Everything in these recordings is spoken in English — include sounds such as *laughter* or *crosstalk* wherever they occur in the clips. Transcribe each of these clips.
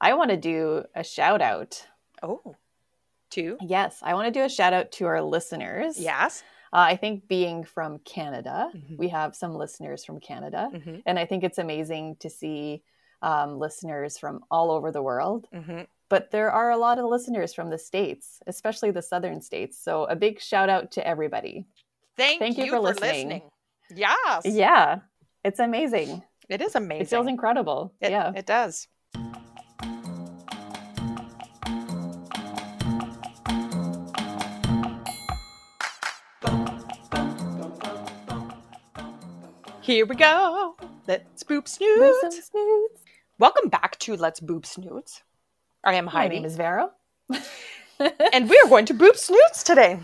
I want to do a shout out. Oh, two. Yes, I want to do a shout out to our listeners. Yes. Uh, I think being from Canada, Mhm. we have some listeners from Canada. Mm-hmm. And I think it's amazing to see um, listeners from all over the world. Mm-hmm. But there are a lot of listeners from the States, especially the southern states. So a big shout out to everybody. Thank, Thank you you, for for, listening. listening. Yes. Yeah, it's amazing. It is amazing. It feels incredible. It- yeah. It does. Here we go. Let's boop snoots. Welcome back to Let's Boop Snoots. I am Heidi. My name is Vero. *laughs* and we are going to boop snoots today.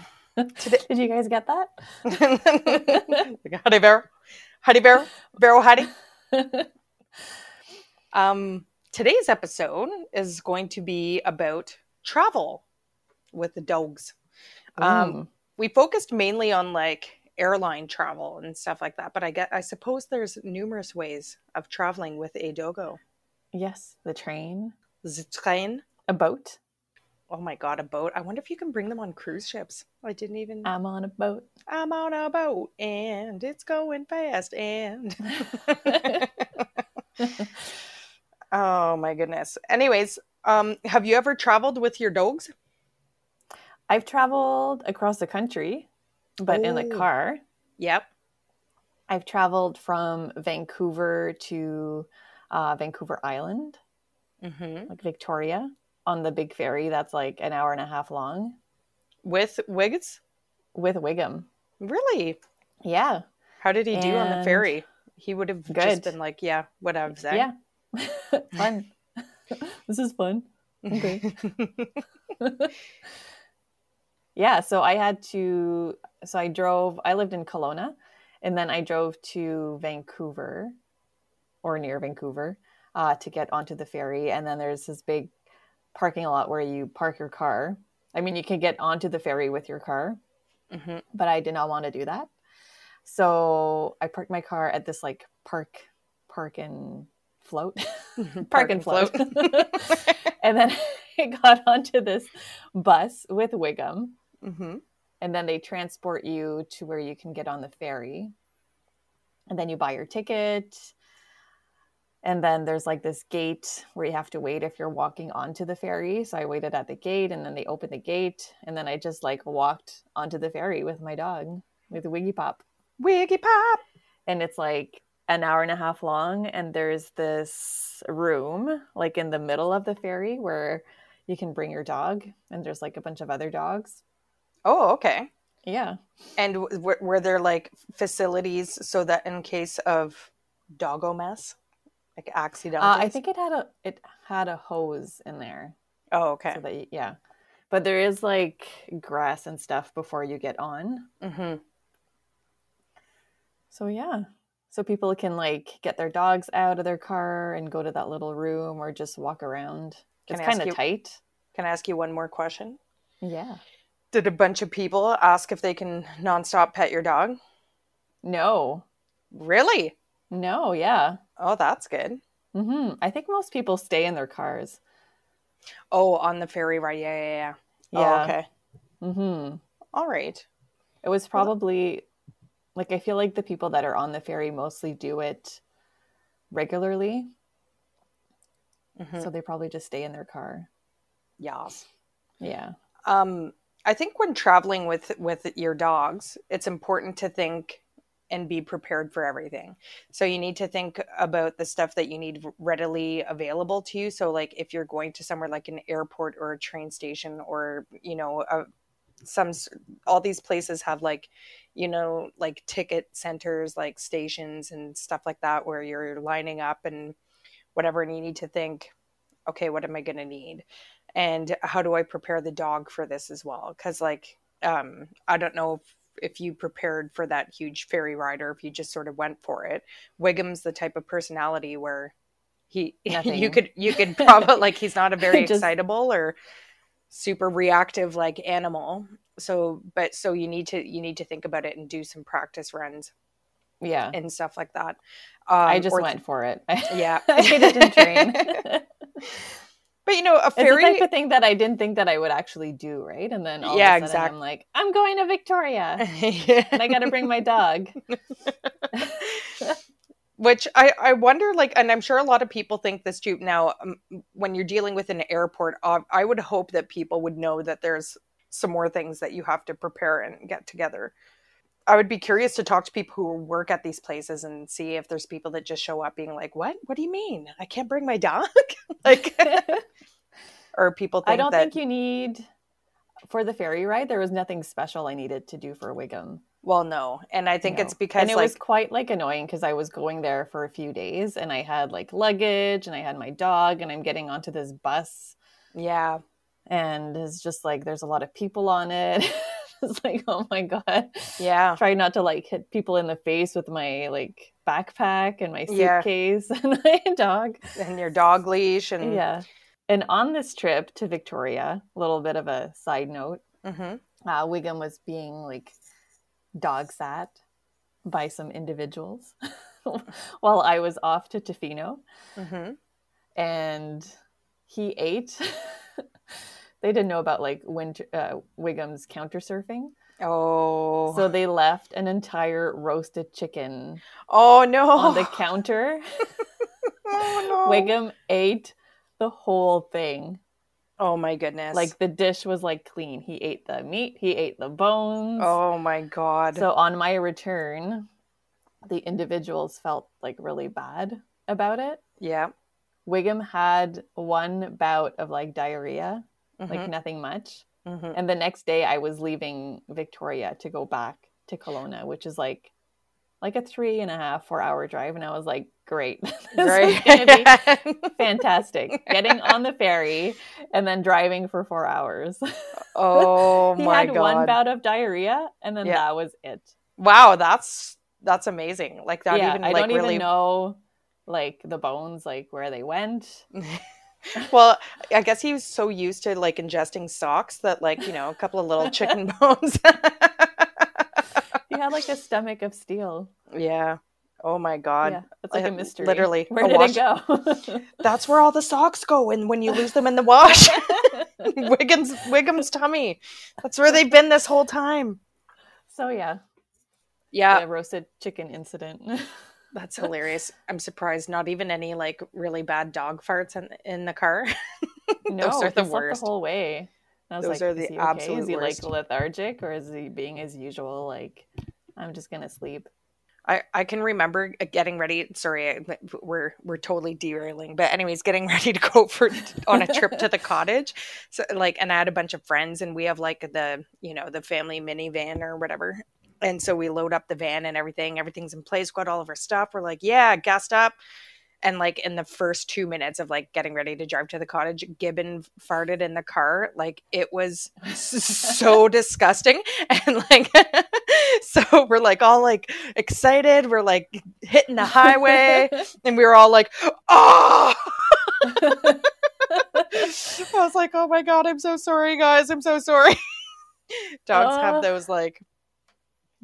Today, Did you guys get that? *laughs* Heidi Vero, Heidi Vero, Vero Heidi. *laughs* Um, today's episode is going to be about travel with the dogs. Um, we focused mainly on like airline travel and stuff like that, but I get I suppose there's numerous ways of traveling with a dogo. yes, the train, The train. a boat. Oh my god, a boat. I wonder if you can bring them on cruise ships. I didn't even I'm on a boat. I'm on a boat and it's going fast and *laughs* Oh my goodness. Anyways, um have you ever traveled with your dogs? I've traveled across the country, but in the Oh. car. Yep. I've traveled from Vancouver to uh, Vancouver Island, Mhm. like Victoria, on the big ferry that's like an hour and a half long With Wiggins? with Wiggum. Really? Yeah. How did he do on the ferry? He would have Good. just been like, yeah, whatever. Zach. Yeah. *laughs* fun. *laughs* this is fun. *laughs* Okay. Yeah. So I had to, so I drove, I lived in Kelowna and then I drove to Vancouver or near Vancouver uh, to get onto the ferry. And then there's this big parking lot where you park your car. I mean, you can get onto the ferry with your car, Mhm. but I did not want to do that. So I parked my car at this like park, park and float, *laughs* park, and float. *laughs* and then *laughs* I got onto this bus with Wiggum, Mhm. and then they transport you to where you can get on the ferry. And then you buy your ticket. And then there's like this gate where you have to wait if you're walking onto the ferry. So I waited at the gate and then they opened the gate. And then I just like walked onto the ferry with my dog, with Wiggy Pop. Wiggy pop. And it's like an hour and a half long. And there's this room like in the middle of the ferry where you can bring your dog. And there's like a bunch of other dogs. Oh, okay. Yeah. And w- were, there like facilities so that in case of doggo mess, like accidents? Uh, I think it had a it had a hose in there. Oh, okay. So that yeah. But there is like grass and stuff before you get on. hmm So yeah. So people can like get their dogs out of their car and go to that little room or just walk around. Can it's kind of tight. Can I ask you one more question? Yeah. Did a bunch of people ask if they can nonstop pet your dog? No. Really? No, yeah. Oh, that's good. hmm I think most people stay in their cars. Oh, on the ferry ride. Yeah, yeah, yeah. Yeah. Oh, okay. hmm All right. It was probably like I feel like the people that are on the ferry mostly do it regularly. Mhm. So they probably just stay in their car. Yes. Yeah. Um, I think when traveling with with your dogs, it's important to think and be prepared for everything. So you need to think about the stuff that you need readily available to you. So like if you're going to somewhere like an airport or a train station or you know a, some all these places have like you know like ticket centers like stations and stuff like that where you're lining up and whatever and you need to think okay what am i going to need and how do i prepare the dog for this as well because like um i don't know if, if you prepared for that huge ferry ride or if you just sort of went for it wiggum's the type of personality where he *laughs* you could you could *laughs* probably like he's not a very Just- excitable or super reactive like animal so but so you need to you need to think about it and do some practice runs Yeah. and stuff like that um, I just went for it. yeah *laughs* I didn't train. But you know, a ferry It's the type of thing that I didn't think that I would actually do, right? And then all Yeah, of a sudden exact- I'm like, I'm going to Victoria *laughs* Yeah. and I got to bring my dog. *laughs* *laughs* Which I, I wonder, like, and I'm sure a lot of people think this too. Now, um, when you're dealing with an airport, uh, I would hope that people would know that there's some more things that you have to prepare and get together. I would be curious to talk to people who work at these places and see if there's people that just show up being like, "What? What do you mean? I can't bring my dog?" *laughs* like, *laughs* or people think I don't that think you need for the ferry ride. There was nothing special I needed to do for Wiggum. Well, no, and I think No. it's because and it like was quite like annoying because I was going there for a few days and I had like luggage and I had my dog and I'm getting onto this bus yeah, and it's just like there's a lot of people on it. *laughs* *laughs* it's like oh my god. yeah, Try not to like hit people in the face with my like backpack and my Yeah. suitcase *laughs* and my dog. and your dog leash and Yeah. And on this trip to Victoria, a little bit of a side note, Mhm. uh, Wiggum was being like dog sat by some individuals *laughs* while I was off to Tofino Mhm. and he ate. They didn't know about like winter, uh, Wiggum's counter surfing. Oh, So they left an entire roasted chicken oh no, on the *laughs* counter. oh, no. Wiggum ate the whole thing. Oh my goodness. Like the dish was like clean. He ate the meat, he ate the bones. oh my god. So on my return, the individuals felt like really bad about it. yeah. Wiggum had one bout of like diarrhea, like Mhm. nothing much. Mhm. And the next day I was leaving Victoria to go back to Kelowna, which is like like a three and a half, four hour drive. And I was like, great. *laughs* this is gonna be *laughs* fantastic. Getting on the ferry and then driving for four hours. *laughs* oh my god. he my had god. one bout of diarrhea and then Yeah. that was it. wow, that's that's amazing. Like that yeah, even I like don't really even know like the bones, like where they went. *laughs* well, I guess he was so used to like ingesting socks that like, you know, a couple of little chicken *laughs* bones. *laughs* He had like a stomach of steel. yeah. Oh my god. yeah, it's like a mystery. literally, where did wash- it go? That's where all the socks go and when you lose them in the wash. Wiggum's Wiggum's tummy. That's where they've been this whole time. so yeah, Yeah. the roasted chicken incident. That's hilarious. I'm surprised not even any like really bad dog farts in in the car. *laughs* no, Those are the worst. the whole way. And I was Those like, are is the he okay? Is he worst. like lethargic or is he being as usual? Like, I'm just gonna sleep. I, I can remember uh, getting ready. Sorry, we're we're totally derailing, but anyways, getting *laughs* ready to go for on a trip to the *laughs* cottage. So like, and I had a bunch of friends, and we have like the you know the family minivan or whatever. And so we load up the van and everything. Everything's in place. Got all of our stuff. We're like, yeah, gassed up. And like in the first two minutes of like getting ready to drive to the cottage, Gibbon farted in the car. Like it was so *laughs* disgusting. *laughs* And like, *laughs* so we're like all like excited. We're like hitting the highway, and we were all like, oh. I was like, oh my god, I'm so sorry, guys. I'm so sorry. Dogs Uh, have those like,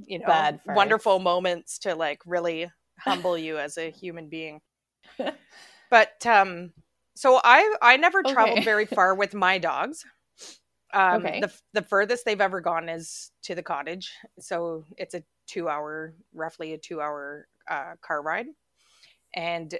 you know, bad wonderful moments to like really humble you as a human being. *laughs* But um, so I I never traveled Okay. very far with my dogs. Um, Okay. the the furthest they've ever gone is to the cottage, so it's a two hour, roughly a two hour uh, car ride, and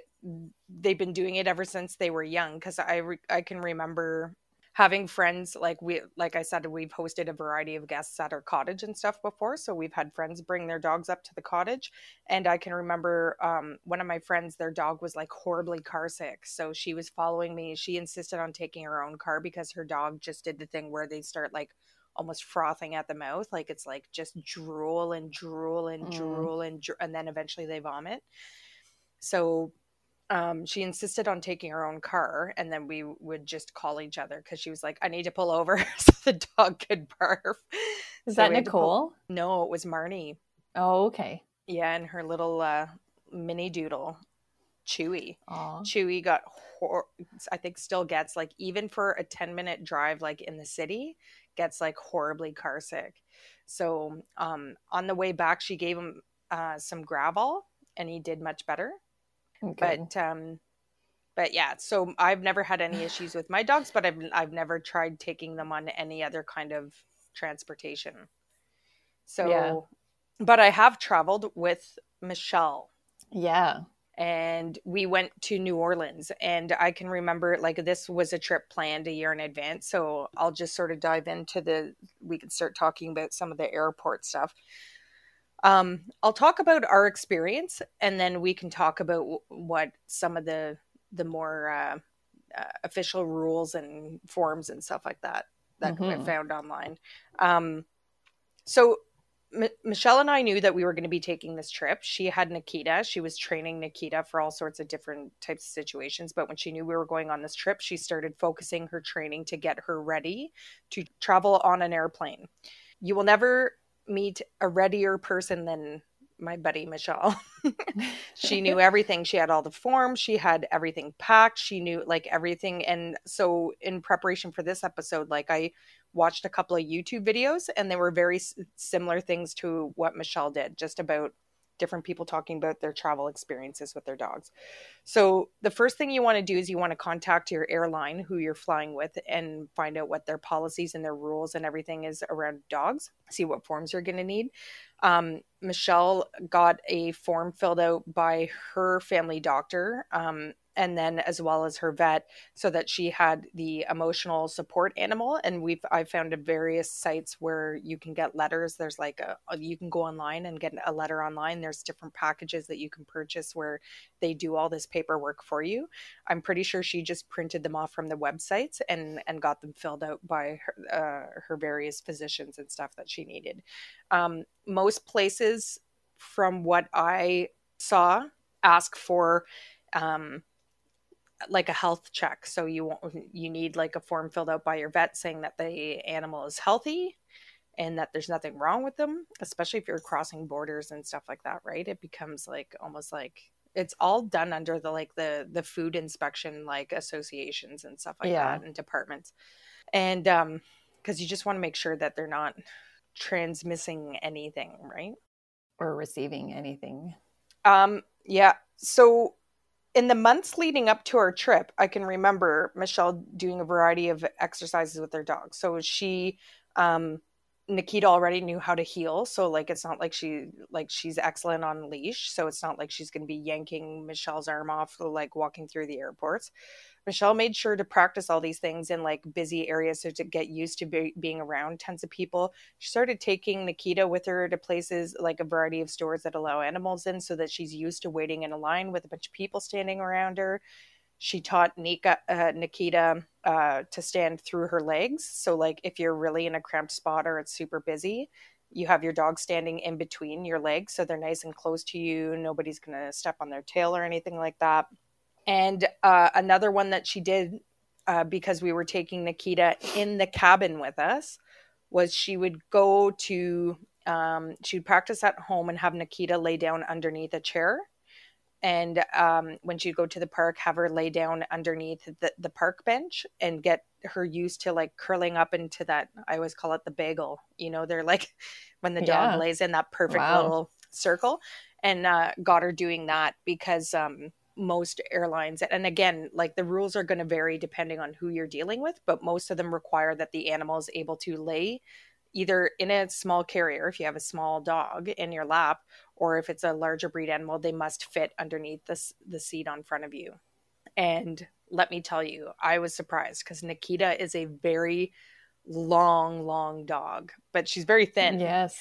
they've been doing it ever since they were young. Because I re- I can remember having friends like we like I said we've hosted a variety of guests at our cottage and stuff before, so we've had friends bring their dogs up to the cottage, and I can remember um, one of my friends, their dog was like horribly car sick. So she was following me. She insisted on taking her own car because her dog just did the thing where they start like almost frothing at the mouth. Like it's like just drool and drool and Mm. drool and, dr- and then eventually they vomit. So um, she insisted on taking her own car and then we would just call each other because she was like, I need to pull over *laughs* so the dog could barf. Is So that had pull- Nicole? No, it was Marnie. Oh, okay. Yeah, and her little uh, mini doodle, Chewy. Aw. Chewy got, hor- I think, still gets like even for a ten minute drive, like in the city, gets like horribly car sick. So um, on the way back, she gave him uh, some Gravol, and he did much better. Good. But um, but yeah, so I've never had any issues with my dogs, but I've I've never tried taking them on any other kind of transportation. So, yeah. but I have traveled with Michelle. Yeah. And we went to New Orleans, and I can remember like this was a trip planned a year in advance. So I'll just sort of dive into the. We can start talking about some of the airport stuff. Um, I'll talk about our experience, and then we can talk about what some of the the more uh, uh, official rules and forms and stuff like that that mm-hmm. I found online. Um, so M- Michelle and I knew that we were going to be taking this trip. She had Nikita. She was training Nikita for all sorts of different types of situations. But when she knew we were going on this trip, she started focusing her training to get her ready to travel on an airplane. You will never meet a readier person than my buddy Michelle. *laughs* she knew *laughs* everything. She had all the forms, she had everything packed, she knew like everything. And so, in preparation for this episode, like I watched a couple of YouTube videos and they were very s- similar things to what Michelle did, just about different people talking about their travel experiences with their dogs. So, the first thing you want to do is you want to contact your airline who you're flying with and find out what their policies and their rules and everything is around dogs, see what forms you're going to need. Um, Michelle got a form filled out by her family doctor um, and then as well as her vet so that she had the emotional support animal and we've i found various sites where you can get letters. There's like a you can go online and get a letter online. There's different packages that you can purchase where they do all this paperwork for you. I'm pretty sure she just printed them off from the websites and and got them filled out by her, uh, her various physicians and stuff that she needed. Um, most places from what i saw ask for um, like a health check. So you won't, you need like a form filled out by your vet saying that the animal is healthy and that there's nothing wrong with them, especially if you're crossing borders and stuff like that, right? It becomes like almost like it's all done under the like the the food inspection like associations and stuff like yeah. that and departments. And um because you just want to make sure that they're not transmitting anything, right? Or receiving anything. Um yeah. So in the months leading up to our trip, I can remember Michelle doing a variety of exercises with her dog. So she, um, Nikita already knew how to heel, so like it's not like she like she's excellent on leash, so it's not like she's going to be yanking Michelle's arm off like walking through the airports. Michelle made sure to practice all these things in like busy areas so to get used to be, being around tons of people. She started taking Nikita with her to places like a variety of stores that allow animals in so that she's used to waiting in a line with a bunch of people standing around her. She taught Nika, uh, Nikita uh, to stand through her legs. So, like, if you're really in a cramped spot or it's super busy, you have your dog standing in between your legs so they're nice and close to you. Nobody's going to step on their tail or anything like that. And uh, another one that she did uh, because we were taking Nikita in the cabin with us was she would go to, um, she'd practice at home and have Nikita lay down underneath a chair. And um, when she'd go to the park, have her lay down underneath the, the park bench and get her used to like curling up into that. I always call it the bagel. You know, they're like *laughs* when the dog yeah. lays in that perfect wow. little circle and uh, got her doing that because um, most airlines and again like the rules are going to vary depending on who you're dealing with but most of them require that the animal is able to lay either in a small carrier if you have a small dog in your lap or if it's a larger breed animal they must fit underneath the, the seat on front of you. And let me tell you i was surprised because nikita is a very long long dog but she's very thin. Yes.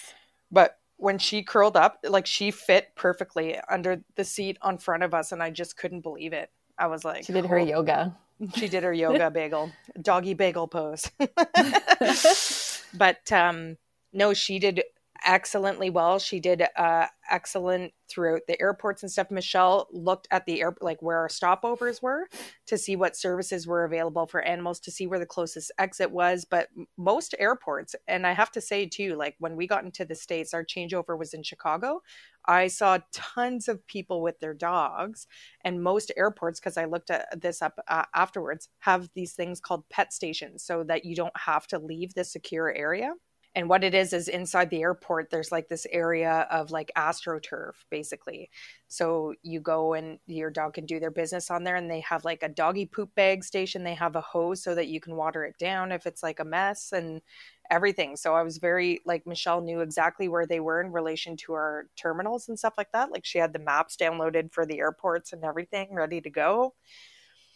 But when she curled up, like she fit perfectly under the seat on front of us, and I just couldn't believe it. I was like, she did her oh. yoga. She did her yoga *laughs* bagel, doggy bagel pose. *laughs* *laughs* but um, no, she did excellently well. She did uh, excellent throughout the airports and stuff. Michelle looked at the air, like where our stopovers were, to see what services were available for animals, to see where the closest exit was. But most airports, and I have to say too, like when we got into the states, our changeover was in Chicago. I saw tons of people with their dogs, and most airports, because I looked at this up uh, afterwards, have these things called pet stations, so that you don't have to leave the secure area and what it is is inside the airport there's like this area of like astroturf basically. So you go and your dog can do their business on there and they have like a doggy poop bag station. They have a hose so that you can water it down if it's like a mess and everything. So i was very like michelle knew exactly where they were in relation to our terminals and stuff like that. Like she had the maps downloaded for the airports and everything ready to go.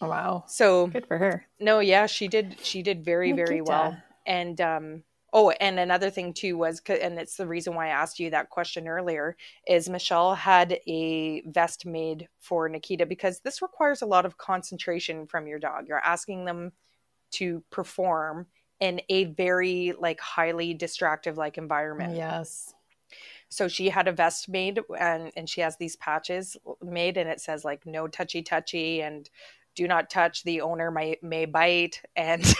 Oh, wow. so Good for her. no yeah she did she did very very well. And um oh and another thing too was, and it's the reason why i asked you that question earlier is michelle had a vest made for nikita because this requires a lot of concentration from your dog you're asking them to perform in a very like highly distractive like environment Yes. so she had a vest made and and she has these patches made and it says like no touchy touchy and do not touch the owner may may bite and *laughs*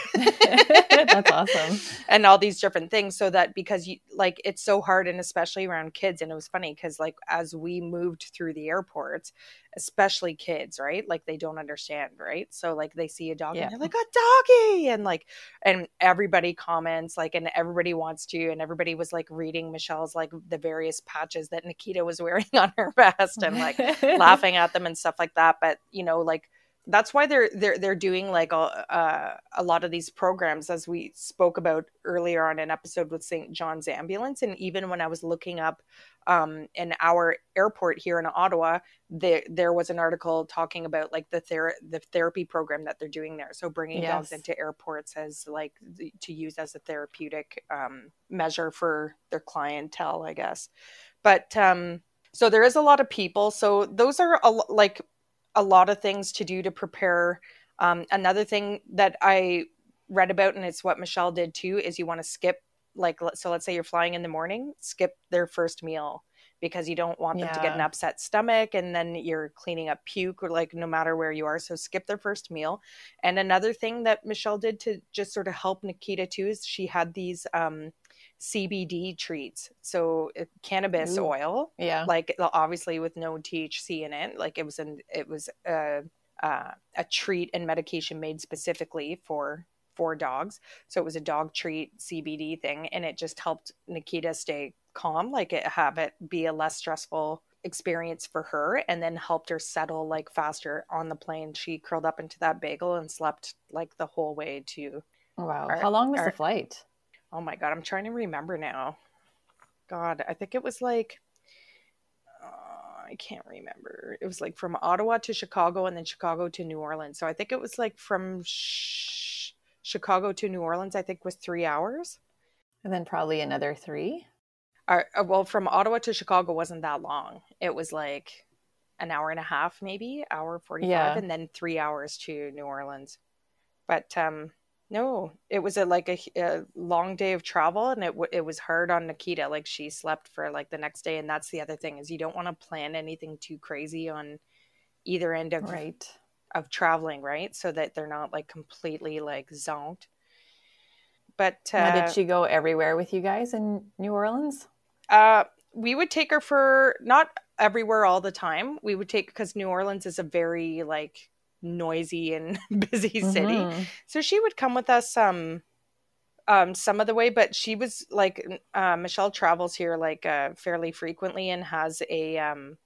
That's awesome. *laughs* and all these different things so that because you like it's so hard and especially around kids and it was funny because like as we moved through the airports especially kids right like they don't understand right so like they see a dog Yeah. and they're like a doggy and like and everybody comments like and everybody wants to and everybody was like reading michelle's like the various patches that nikita was *laughs* wearing on her vest and like laughing at them and stuff like that but you know like that's why they're they're they're doing like a uh, a lot of these programs as we spoke about earlier on an episode with St. John's Ambulance. And even when I was looking up um, in our airport here in Ottawa there there was an article talking about like the ther- the therapy program that they're doing there. So bringing dogs into airports as like the, to use as a therapeutic um, measure for their clientele I guess. But um so there is a lot of people. So those are a, like a lot of things to do to prepare. Um, another thing that i read about and it's what michelle did too is you want to skip like so let's say you're flying in the morning skip their first meal because you don't want them to get an upset stomach and then you're cleaning up puke or like no matter where you are. So skip their first meal. And another thing that michelle did to just sort of help nikita too is she had these um, cbd treats so cannabis Ooh. oil yeah. like obviously with no THC in it. Like it was an it was a uh, a treat and medication made specifically for for dogs. So it was a dog treat CBD thing, and it just helped Nikita stay calm, like it have it be a less stressful experience for her, and then helped her settle like faster on the plane. She curled up into that bagel and slept like the whole way to. Wow. Our- How long was our- the flight? Oh my god, I'm trying to remember now. God, I think it was like uh, I can't remember. It was like from Ottawa to Chicago and then Chicago to New Orleans. So I think it was like from sh- Chicago to New Orleans. I think was three hours. And then probably another three. Uh, well, from Ottawa to Chicago wasn't that long. It was like an hour and a half, maybe hour forty-five, Yeah. and then three hours to New Orleans. But um, no, it was a like a, a long day of travel, and it w- it was hard on Nikita. Like she slept for like the next day, and that's the other thing is you don't want to plan anything too crazy on either end of Right. of traveling, right? So that they're not like completely like zonked. But uh, Now, did she go everywhere with you guys in New Orleans? Uh, we would take her for not everywhere all the time. We would take because New Orleans is a very like noisy and *laughs* busy city. Mhm. So she would come with us um um some of the way, but she was like uh, Michelle travels here like uh, fairly frequently and has a um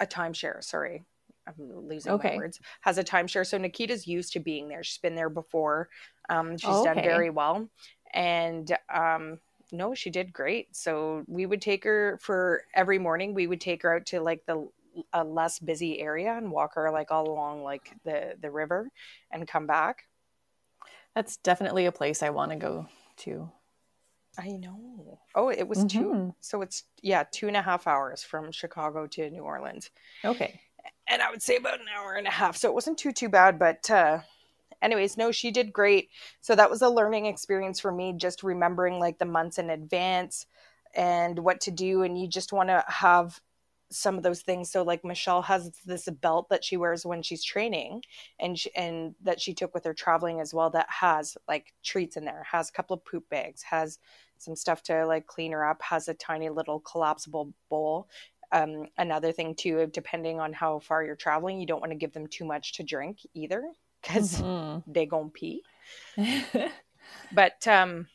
a timeshare. Sorry. I'm losing Okay. my words. Has a timeshare. So Nikita's used to being there. She's been there before. Um, she's done very well. And um, no, she did great. So we would take her for every morning. We would take her out to like the a less busy area and walk her like all along like the the river and come back. That's definitely a place I want to go to. I know. Oh, it was two. Mhm. So it's yeah, two and a half hours from Chicago to New Orleans. Okay. and I would say about an hour and a half. So it wasn't too too bad, but uh anyways, no, she did great. So that was a learning experience for me just remembering like the months in advance and what to do and you just want to have some of those things so like Michelle has this belt that she wears when she's training and she, and that she took with her traveling as well that has like treats in there has a couple of poop bags has some stuff to like clean her up has a tiny little collapsible bowl um, another thing too depending on how far you're traveling you don't want to give them too much to drink either because Mhm. *laughs* they gon' pee *laughs* but um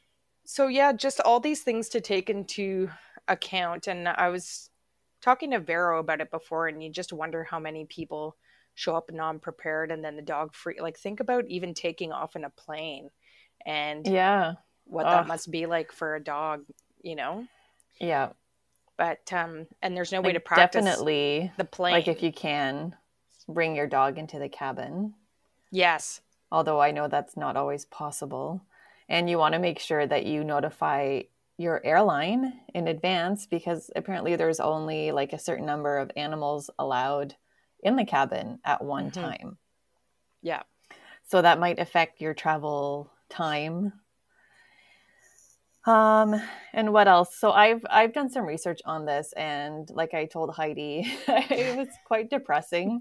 so yeah, just all these things to take into account. And I was talking to Vero about it before, and you just wonder how many people show up non-prepared, and then the dog free. Like think about even taking off in a plane, and Yeah. what Ugh. that must be like for a dog, you know. Yeah. But um, and there's no way to practice definitely the plane. like if you can bring your dog into the cabin. yes, although I know that's not always possible. And you want to make sure that you notify your airline in advance because apparently there's only like a certain number of animals allowed in the cabin at one Mhm. time. yeah, So that might affect your travel time. Um and what else? So I've I've done some research on this and like I told Heidi, *laughs* it was quite depressing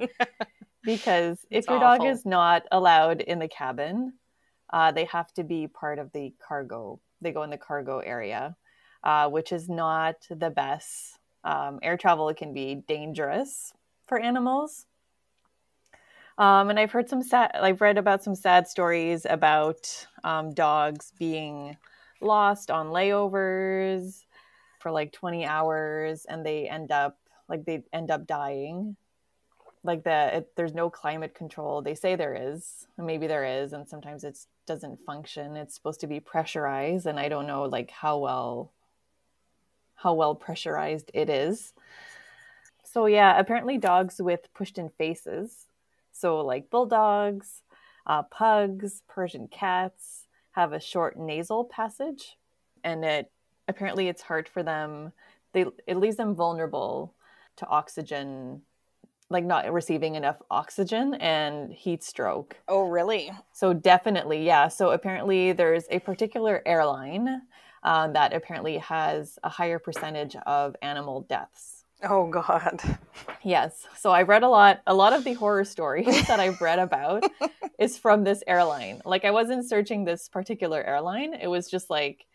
*laughs* because if It's your dog is not allowed in the cabin, uh, they have to be part of the cargo. They go in the cargo area, uh, which is not the best. Um, air travel can be dangerous for animals. Um, and I've heard some sad, I've read about some sad stories about um, dogs being lost on layovers for like 20 hours and they end up like they end up dying like the it, there's no climate control. They say there is maybe there is and sometimes it doesn't function. It's supposed to be pressurized and i don't know like how well how well pressurized it is. So yeah apparently dogs with pushed in faces so like bulldogs uh, pugs persian cats have a short nasal passage and it apparently it's hard for them they it leaves them vulnerable to oxygen like not receiving enough oxygen and heat stroke Oh, really? so definitely yeah so apparently there's a particular airline um, that apparently has a higher percentage of animal deaths Oh, God. Yes. So I've read a lot a lot of the horror stories that I've read about *laughs* is from this airline. Like I wasn't searching this particular airline. It was just like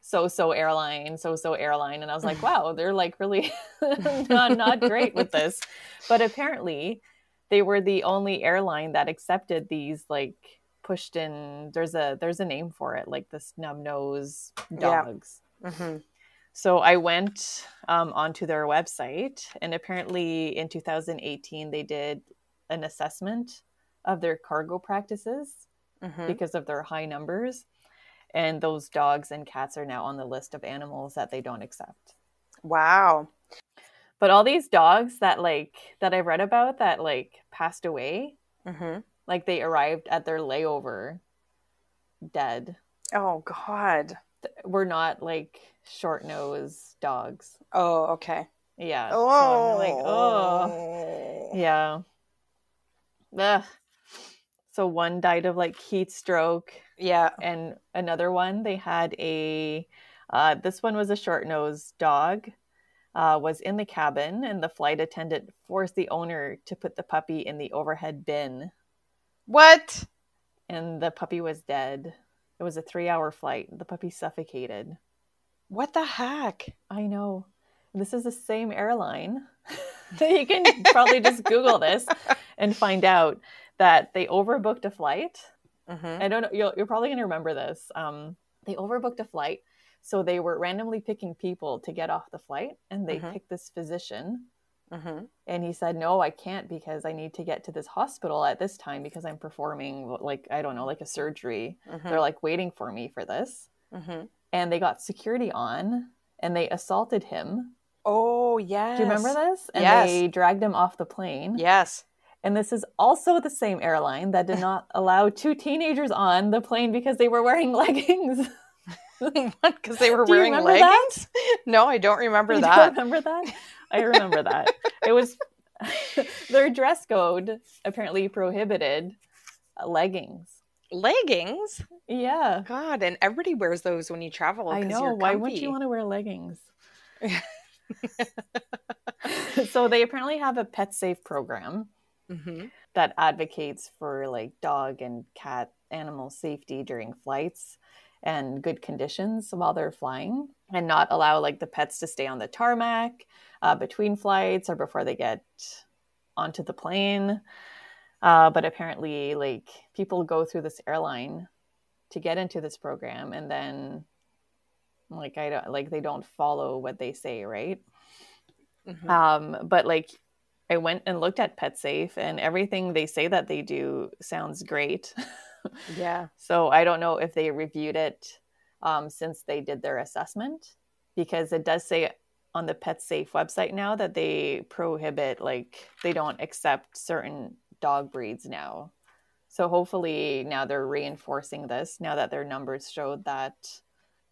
so so airline, so so airline and I was like, wow, they're like really *laughs* not not great with this. *laughs* But apparently they were the only airline that accepted these like pushed in there's a there's a name for it, like the snub nose Yeah. dogs. hmm So I went um, onto their website, and apparently in 2018 they did an assessment of their cargo practices hmm because of their high numbers, and those dogs and cats are now on the list of animals that they don't accept. Wow. But all these dogs that like that I've read about that like passed away, hmm like they arrived at their layover dead, Oh, God. We're not like short nosed dogs. Oh, okay. Yeah. So Oh, I'm like, oh. Yeah. Ugh. So one died of like heat stroke, Yeah. and another one they had a. Uh, this one was a short nosed dog. Uh, was in the cabin, and the flight attendant forced the owner to put the puppy in the overhead bin, What? and the puppy was dead. It was a three-hour flight. The puppy suffocated. What the heck? I know. This is the same airline. *laughs* *laughs* you can probably just Google this and find out that they overbooked a flight. hmm I don't know. You'll, you're probably going to remember this. Um, they overbooked a flight. So they were randomly picking people to get off the flight, and they Mhm. picked this physician. hmm And he said, No, I can't because I need to get to this hospital at this time because I'm performing, like, I don't know, like a surgery. hmm They're like waiting for me for this. hmm And they got security on and they assaulted him. Oh, yes. Do you remember this? And Yes. they dragged him off the plane. Yes. And this is also the same airline that did not *laughs* allow two teenagers on the plane because they were wearing *laughs* leggings. *laughs* Because they were Do you wearing remember that? leggings? No, I don't remember You that. don't remember that? I remember that. It was their dress code apparently prohibited uh, leggings. Leggings? Yeah. God, and everybody wears those when you travel. I know. Why wouldn't you want to wear leggings? so they apparently have a pet safe program Mhm. that advocates for like dog and cat animal safety during flights and good conditions while they're flying and not allow like the pets to stay on the tarmac uh, between flights or before they get onto the plane uh, but apparently like people go through this airline to get into this program and then like I don't like they don't follow what they say, right? Mhm. Um, but like I went and looked at PetSafe and everything they say that they do sounds great. yeah. *laughs* so I don't know if they reviewed it um, since they did their assessment because it does say on the PetSafe website now that they prohibit like they don't accept certain dog breeds now. So hopefully now they're reinforcing this now that their numbers showed that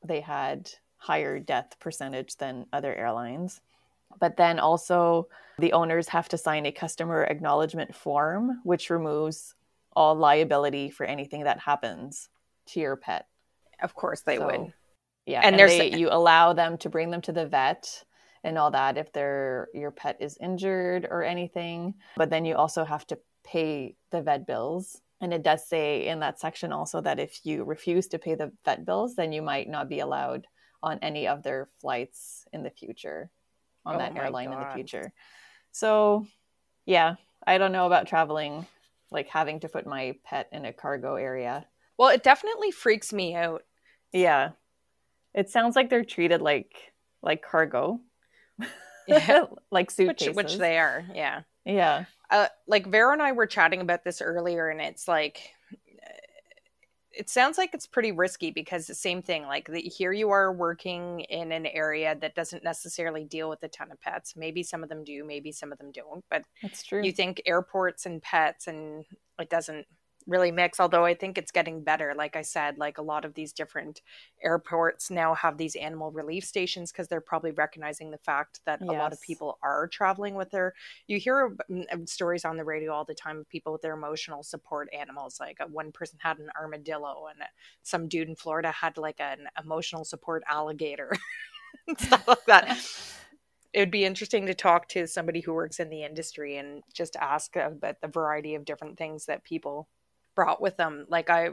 they had higher death percentage than other airlines. But then also the owners have to sign a customer acknowledgement form which removes all liability for anything that happens to your pet. Of course they So, would. Yeah, And and, there's- they, you allow them to bring them to the vet and all that if their your pet is injured or anything. But then you also have to pay the vet bills. And it does say in that section also that if you refuse to pay the vet bills, then you might not be allowed on any of their flights in the future, on Oh that airline in the future. So, yeah, I don't know about traveling, like having to put my pet in a cargo area. Well, it definitely freaks me out. Yeah. It sounds like they're treated like like cargo. Yeah. *laughs* like Which, suitcases. which they are, yeah. Yeah. uh, like Vero and I were chatting about this earlier, and it's like, it sounds like it's pretty risky because the same thing. Like the, here, you are working in an area that doesn't necessarily deal with a ton of pets. Maybe some of them do, maybe some of them don't. But That's true. you think airports and pets, and it doesn't really mix. Although I think it's getting better. Like I said, like a lot of these different airports now have these animal relief stations because they're probably recognizing the fact that a lot of people are traveling with their you hear stories on the radio all the time of people with their emotional support animals like uh, one person had an armadillo and uh, some dude in florida had like an emotional support alligator *laughs* stuff like that *laughs* it would be interesting to talk to somebody who works in the industry and just ask about the variety of different things that people brought with them. Like i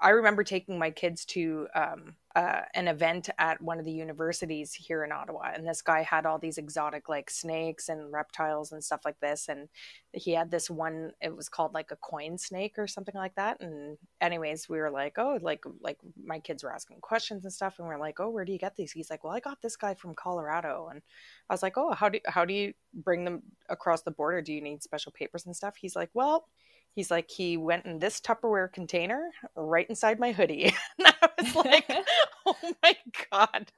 i remember taking my kids to um, uh, an event at one of the universities here in ottawa and this guy had all these exotic like snakes and reptiles and stuff like this and he had this one it was called like a corn snake or something like that and anyways we were like oh like like my kids were asking questions and stuff and we're like oh where do you get these? He's like well i got this guy from colorado and i was like oh how do how do you bring them across the border? Do you need special papers and stuff? He's like well he's like he went in this tupperware container right inside my hoodie. *laughs* And i was like *laughs* oh my god.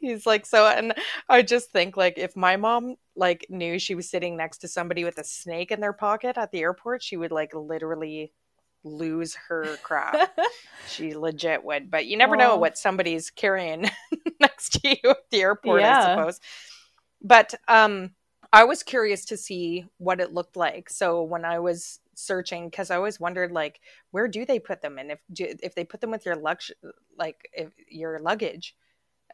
He's like so and i just think like if my mom like knew she was sitting next to somebody with a snake in their pocket at the airport she would like literally lose her crap. She legit would but you never know Oh. what somebody's carrying *laughs* next to you at the airport i suppose. But um i was curious to see what it looked like. So when i was searching because i always wondered like where do they put them? And if do, if they put them with your lux like if your luggage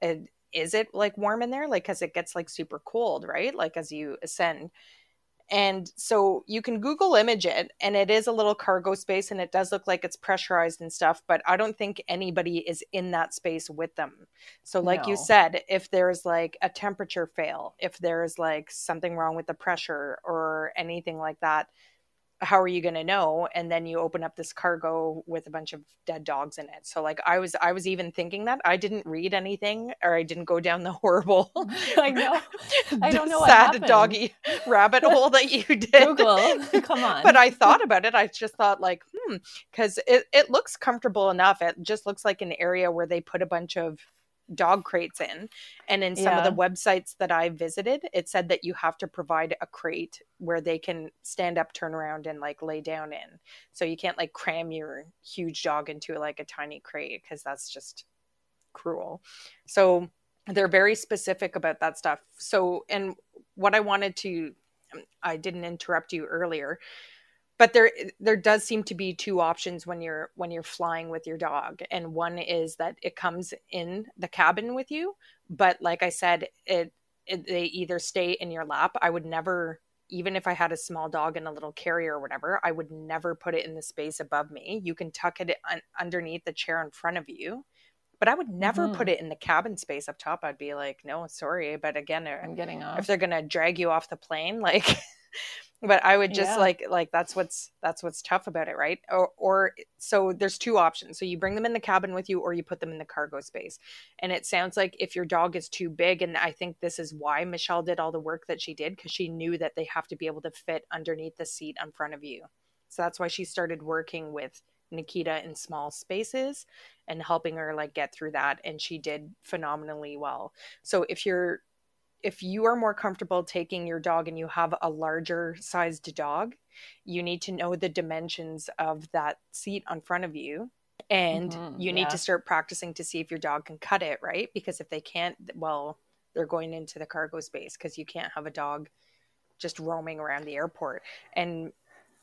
and is it like warm in there? Like because it gets like super cold right? Like as you ascend. And so you can google image it and it is a little cargo space and it does look like it's pressurized and stuff but i don't think anybody is in that space with them. So like you said if there's like a temperature fail if there's like something wrong with the pressure or anything like that how are you going to know? And then you open up this cargo with a bunch of dead dogs in it. So like i was i was even thinking that. I didn't read anything or i didn't go down the *laughs* horrible *laughs* I know. *laughs* I don't know what sad doggy rabbit hole that you did. Google. Come on. but i thought about it. I just thought like hmm because it, it looks comfortable enough. It just looks like an area where they put a bunch of dog crates in. And in some of the websites that i visited it said that you have to provide a crate where they can stand up turn around and like lay down in. So you can't like cram your huge dog into like a tiny crate because that's just cruel. So they're very specific about that stuff. So and what i wanted to um, i didn't interrupt you earlier but there there does seem to be two options when you're when you're flying with your dog. And one is that it comes in the cabin with you but like i said it, it they either stay in your lap. I would never even if i had a small dog in a little carrier or whatever i would never put it in the space above me. You can tuck it un- underneath the chair in front of you but i would never Mhm. put it in the cabin space up top. I'd be like no sorry. But again I'm getting off. if they're gonna drag you off the plane like *laughs* but i would just Yeah. like like that's what's that's what's tough about it right? Or or so there's two options. So you bring them in the cabin with you or you put them in the cargo space. And it sounds like if your dog is too big and i think this is why michelle did all the work that she did because she knew that they have to be able to fit underneath the seat in front of you. So that's why she started working with nikita in small spaces and helping her like get through that. And she did phenomenally well. So if you're if you are more comfortable taking your dog and you have a larger sized dog, you need to know the dimensions of that seat in front of you. And Mhm, you need yeah. to start practicing to see if your dog can cut it, right? Because if they can't, well, they're going into the cargo space because you can't have a dog just roaming around the airport. And,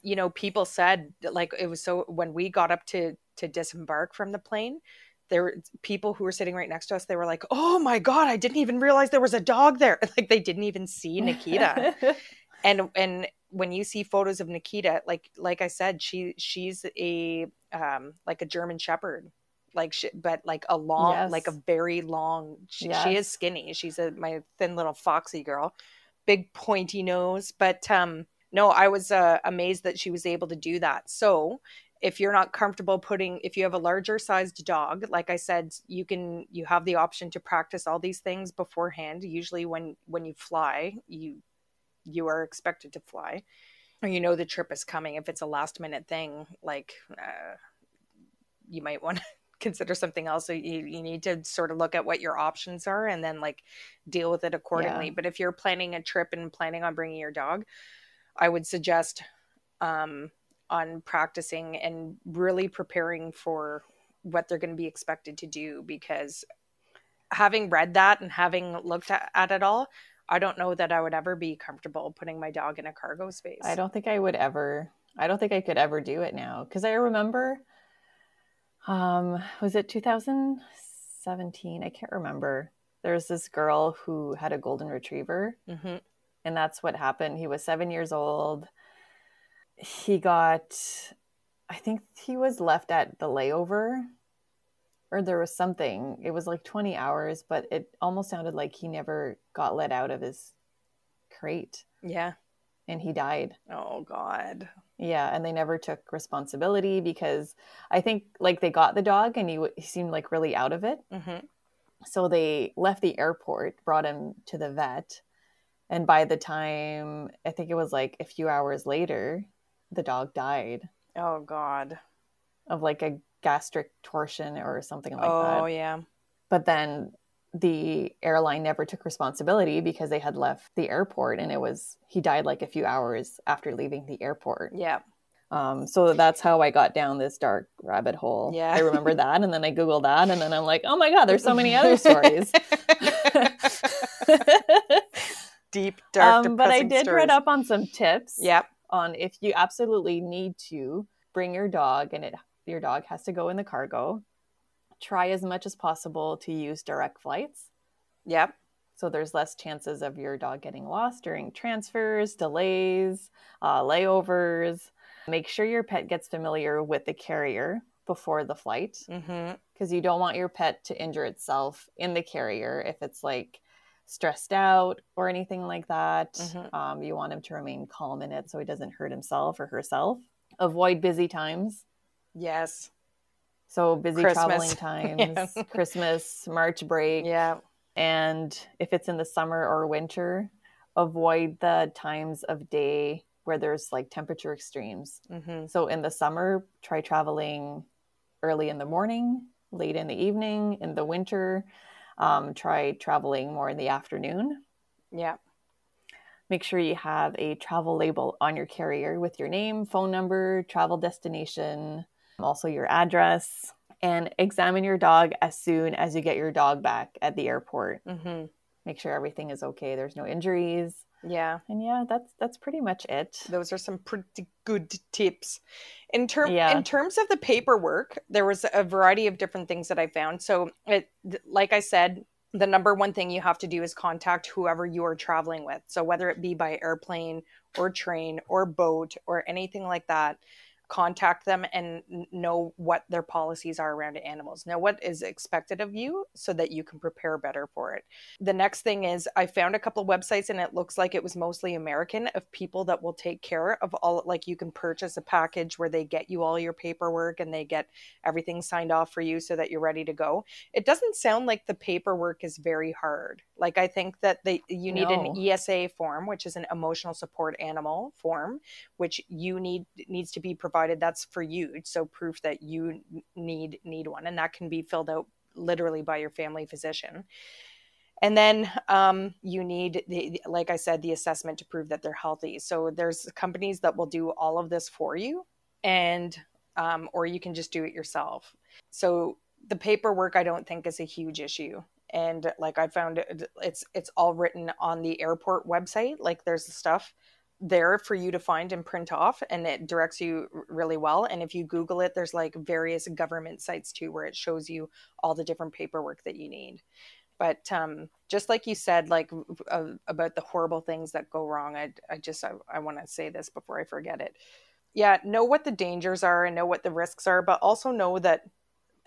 you know, people said like it was so when we got up to to disembark from the plane, there were people who were sitting right next to us they were like oh my god i didn't even realize there was a dog there. *laughs* Like they didn't even see nikita. *laughs* And and when you see photos of nikita like like i said she she's a um like a german shepherd. Like she, but like a long Yes. like a very long she, she is skinny. She's a my thin little foxy girl. Big pointy nose. But um no i was uh, amazed that she was able to do that. So if you're not comfortable putting if you have a larger sized dog like i said you can you have the option to practice all these things beforehand. Usually when when you fly you you are expected to fly. Or you know the trip is coming. If it's a last minute thing like uh, you might want to *laughs* consider something else. So you, you need to sort of look at what your options are and then like deal with it accordingly. Yeah. but if you're planning a trip and planning on bringing your dog i would suggest um, on practicing and really preparing for what they're going to be expected to do because having read that and having looked at, at it all i don't know that i would ever be comfortable putting my dog in a cargo space I don't think I would ever. I don't think I could ever do it now because I remember. Um, was it 2017? I can't remember. There was this girl who had a golden retriever, hmm and that's what happened. He was seven years old. He got, I think he was left at the layover, or there was something. It was like 20 hours, but it almost sounded like he never got let out of his crate yeah and he died. oh god Yeah, and they never took responsibility because I think like they got the dog and he, w- he seemed like really out of it. hmm So they left the airport, brought him to the vet, and by the time I think it was like a few hours later, the dog died oh god of like a gastric torsion or something like oh that. Oh yeah But then the airline never took responsibility because they had left the airport and it was he died like a few hours after leaving the airport. yeah Um, so that's how I got down this dark rabbit hole. Yeah. I remember *laughs* that, and then I googled that, and then I'm like, oh my god, there's so many other *laughs* stories. *laughs* deep dark um, but I did stories. read up on some tips yep on if you absolutely need to bring your dog, and it your dog has to go in the cargo. Try as much as possible to use direct flights. yep So there's less chances of your dog getting lost during transfers, delays, uh, layovers. Make sure your pet gets familiar with the carrier before the flight because you don't want your pet to injure itself in the carrier if it's like stressed out or anything like that. Mhm. Um, you want him to remain calm in it so he doesn't hurt himself or herself. Avoid busy times. yes So busy Christmas. traveling *laughs* times, Yeah. Christmas, March break yeah and if it's in the summer or winter avoid the times of day where there's like temperature extremes hmm so in the summer try traveling early in the morning late in the evening in the winter um, try traveling more in the afternoon. Yeah. Make sure you have a travel label on your carrier with your name phone number travel destination also your address and examine your dog as soon as you get your dog back at the airport. Hmm make sure everything is okay there's no injuries. Yeah. And yeah that's that's pretty much it. Those are some pretty good tips. In term Yeah. in terms of the paperwork there was a variety of different things that i found. So it like i said the number one thing you have to do is contact whoever you are traveling with. So whether it be by airplane or train or boat or anything like that contact them and know what their policies are around animals. Know what is expected of you so that you can prepare better for it? The next thing is i found a couple of websites and it looks like it was mostly american of people that will take care of all like you can purchase a package where they get you all your paperwork and they get everything signed off for you so that you're ready to go. It doesn't sound like the paperwork is very hard. Like i think that they you need no. an esa form which is an emotional support animal form which you need needs to be provided that's for you. So proof that you need need one and that can be filled out literally by your family physician. And then um, you need the, like i said the assessment to prove that they're healthy. So there's companies that will do all of this for you and um, or you can just do it yourself. So the paperwork i don't think is a huge issue. And like i found it, it's it's all written on the airport website like there's the stuff there for you to find and print off and it directs you really well and if you google it there's like various government sites too where it shows you all the different paperwork that you need. But um, just like you said like uh, about the horrible things that go wrong i, I just i, I want to say this before i forget it. Yeah know what the dangers are and know what the risks are but also know that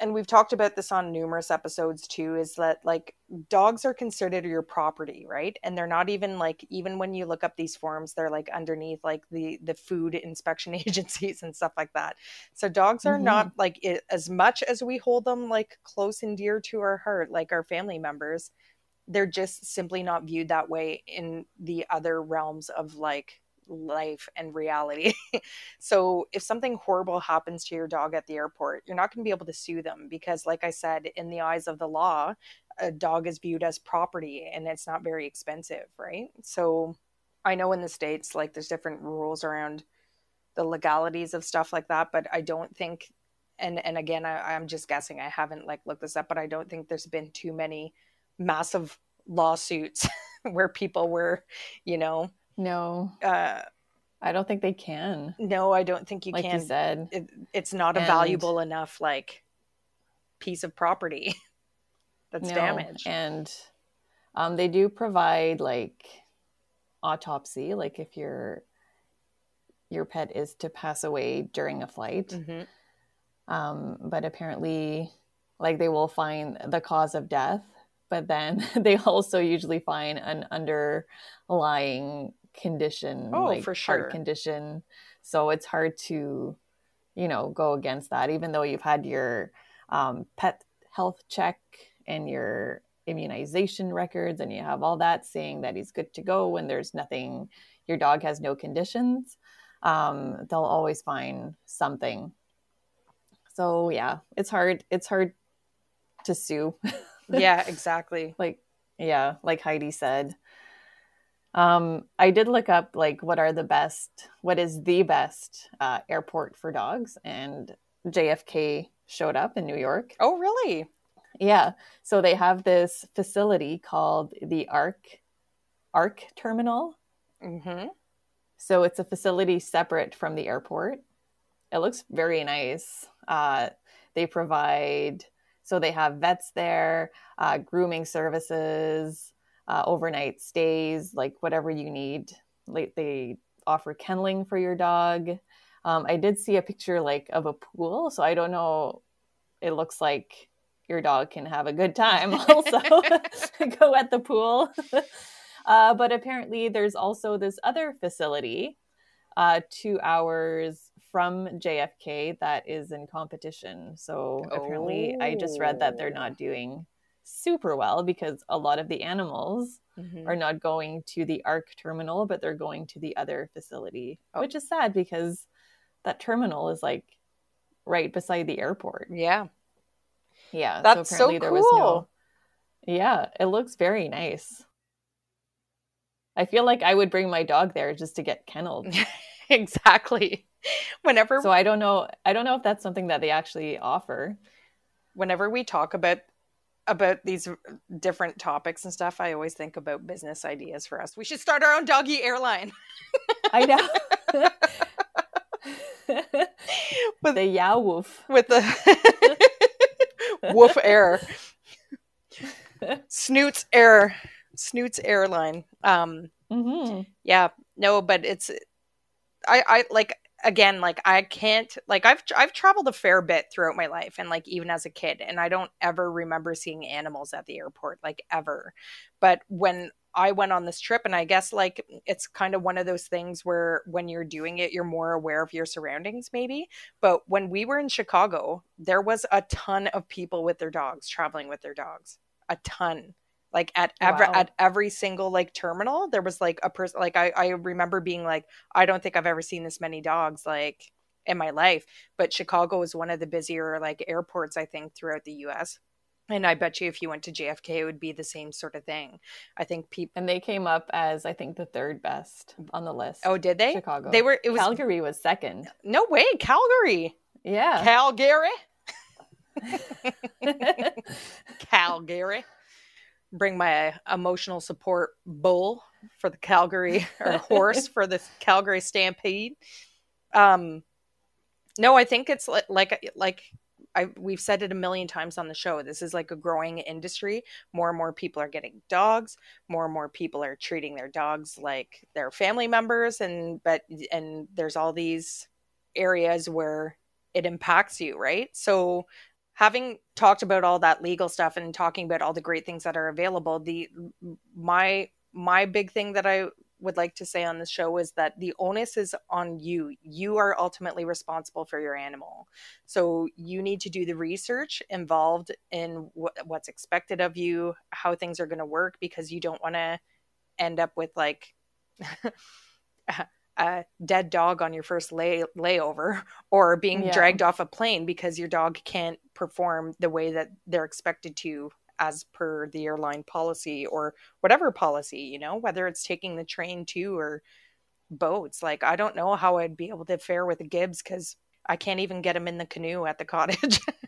and we've talked about this on numerous episodes too is that like dogs are considered your property right and they're not even like even when you look up these forms they're like underneath like the the food *laughs* inspection *laughs* agencies and stuff like that so dogs are mm-hmm. not like it, as much as we hold them like close and dear to our heart like our family members they're just simply not viewed that way in the other realms of like life and reality. *laughs* so if something horrible happens to your dog at the airport, you're not going to be able to sue them because, like I said, in the eyes of the law, a dog is viewed as property and it's not very expensive, right? So I know in the States, like there's different rules around the legalities of stuff like that, but I don't think and and again I, i'm just guessing i haven't like looked this up but i don't think there's been too many massive lawsuits *laughs* where people were you know no. Uh, I don't think they can. No, I don't think you like can. You said it, it's not and, a valuable enough like piece of property *laughs* that's no, damaged. And um, they do provide like autopsy, like if your your pet is to pass away during a flight. Mm-hmm. Um, but apparently, like they will find the cause of death, but then *laughs* they also usually find an underlying condition oh like for sure. heart condition. So it's hard to you know go against that even though you've had your um, pet health check and your immunization records and you have all that saying that he's good to go when there's nothing your dog has no conditions um, they'll always find something. So yeah it's hard it's hard to sue. *laughs* Yeah exactly. Like yeah like heidi said um, I did look up like what are the best, what is the best uh, airport for dogs, and JFK showed up in New York. Oh, really? Yeah. So they have this facility called the ARK ARK Terminal. Mm-hmm. So it's a facility separate from the airport. It looks very nice. Uh, they provide so they have vets there, uh, grooming services uh, overnight stays, like whatever you need. Like they offer kenneling for your dog. Um, I did see a picture like of a pool, so I don't know. It looks like your dog can have a good time *laughs* also *laughs* go at the pool. *laughs* Uh, but apparently, there's also this other facility uh, two hours from JFK that is in competition. So apparently, I just read that they're not doing super well because a lot of the animals mm-hmm. are not going to the ARK terminal, but they're going to the other facility, oh. which is sad because that terminal is like right beside the airport. Yeah. Yeah. That's so, so cool. there was no. Yeah, it looks very nice. I feel like I would bring my dog there just to get kenneled. *laughs* exactly. Whenever So I don't know I don't know if that's something that they actually offer. Whenever we talk about about these different topics and stuff, I always think about business ideas for us. We should start our own doggy airline. *laughs* I know. *laughs* with the Yow Woof. With the *laughs* Woof Air. Snoots Air. Snoots Airline. Um, mm-hmm. Yeah, no, but it's, I, I like, again like i can't like i've i've traveled a fair bit throughout my life and like even as a kid and i don't ever remember seeing animals at the airport like ever. But when i went on this trip and i guess like it's kind of one of those things where when you're doing it you're more aware of your surroundings maybe. But when we were in chicago there was a ton of people with their dogs traveling with their dogs. A ton like at every Wow. at every single like terminal there was like a person like I, I remember being like i don't think i've ever seen this many dogs like in my life but chicago is one of the busier like airports i think throughout the us and i bet you if you went to jfk it would be the same sort of thing i think people And they came up as I think the third best on the list. oh did they Chicago. they were it was Calgary was second. no way calgary Yeah. calgary *laughs* *laughs* calgary bring my emotional support bull for the Calgary *laughs* or horse for the Calgary Stampede. Um, no, I think it's li- like like I we've said it a million times on the show. This is like a growing industry. More and more people are getting dogs. More and more people are treating their dogs like their family members, and but and there's all these areas where it impacts you, right? So having talked about all that legal stuff and talking about all the great things that are available the my my big thing that i would like to say on this show is that the onus is on you you are ultimately responsible for your animal so you need to do the research involved in what, what's expected of you how things are going to work because you don't want to end up with like *laughs* a dead dog on your first lay layover or being Yeah. dragged off a plane because your dog can't perform the way that they're expected to as per the airline policy or whatever policy, you know, whether it's taking the train to or boats. Like I don't know how I'd be able to fare with a Gibbs cuz I can't even get him in the canoe at the cottage. *laughs*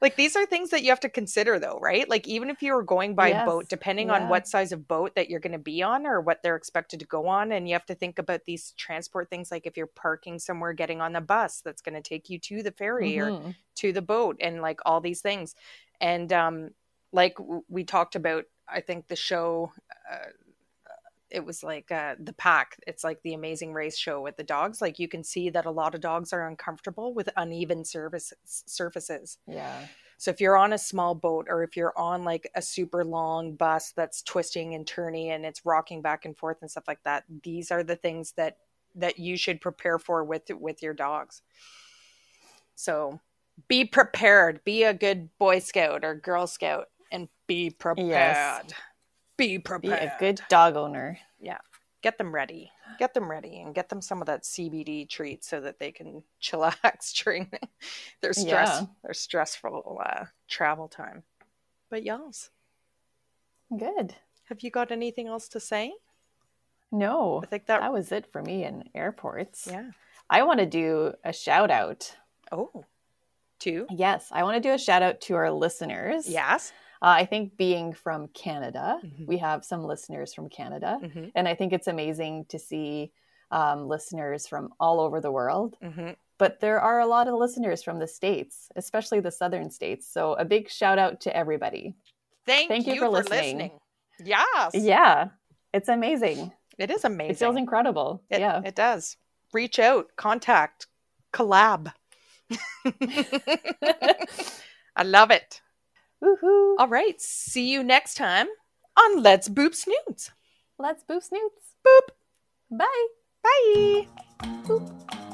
like these are things that you have to consider though right? Like even if you were going by Yes, boat depending on what size of boat that you're going to be on or what they're expected to go on and you have to think about these transport things like if you're parking somewhere getting on the bus that's going to take you to the ferry or Mhm. to the boat and like all these things. And um like w- we talked about i think the show uh, it was like uh, the pack it's like the amazing race show with the dogs like you can see that a lot of dogs are uncomfortable with uneven service surfaces Yeah. so if you're on a small boat or if you're on like a super long bus that's twisting and turning and it's rocking back and forth and stuff like that, these are the things that that you should prepare for with with your dogs. So be prepared, be a good boy scout or girl scout and be prepared. Be Be prepared. Be a good dog owner. Yeah. Get them ready. Get them ready and get them some of that CBD treat so that they can *laughs* chillax during *laughs* their stress Yeah. their stressful uh, travel time. But y'all's, Good. have you got anything else to say? No, I think that, that was it for me in airports. yeah. I want to do a shout out. Oh, two. Yes, I want to do a shout out to our listeners. Yes. Uh, I think being from Canada, Mhm. we have some listeners from Canada. hmm And I think it's amazing to see um, listeners from all over the world. hmm But there are a lot of listeners from the States, especially the southern states. So a big shout out to everybody. Thank, Thank you you, for for, listening. listening. Yes. Yeah, it's amazing. It is amazing. It feels incredible. It, yeah. it does. Reach out, contact, collab. *laughs* *laughs* I love it. Woohoo. All right. See you next time on Let's Boop Snoots. Let's boost snoots. Boop. Bye. Bye. Boop.